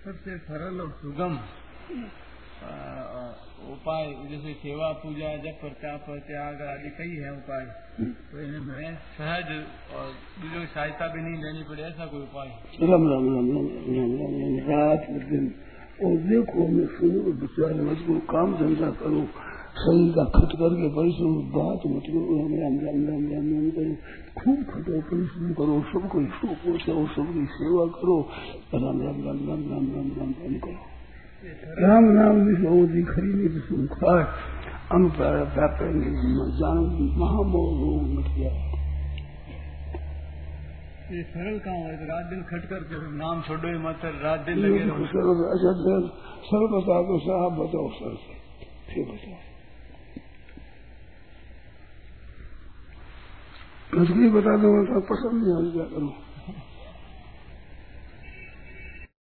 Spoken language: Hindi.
सबसे सरल और सुगम उपाय जैसे सेवा पूजा जप त्याग त्याग आदि कई है उपाय तो इनमें सहज और दूसरों की सहायता भी नहीं लेनी पड़े ऐसा कोई उपाय राम राम राम राम राम राम राम रात दिन और देखो मैं सुनो विचार मत करो काम धंधा करो शरीर का खट करके परिश्रम बात मत करो राम राम राम राम राम राम करो परिश्रम करो सबको सुख पहुंचाओ सबकी सेवा करो। राम राम राम राम राम राम राम राम करो। राम नाम विश्वदी खरीदे विष्णु खाए हम व्यापेंगे जान महामोह रोग मिट गया ये सरल काम है रात दिन खट करके नाम छोड़ो मत रात दिन लगे रहो। सरल अच्छा सर सर बता दो साहब बताओ सर से। फिर बताओ। मैं उसको बता दो तो पसंद नहीं आज क्या करूँ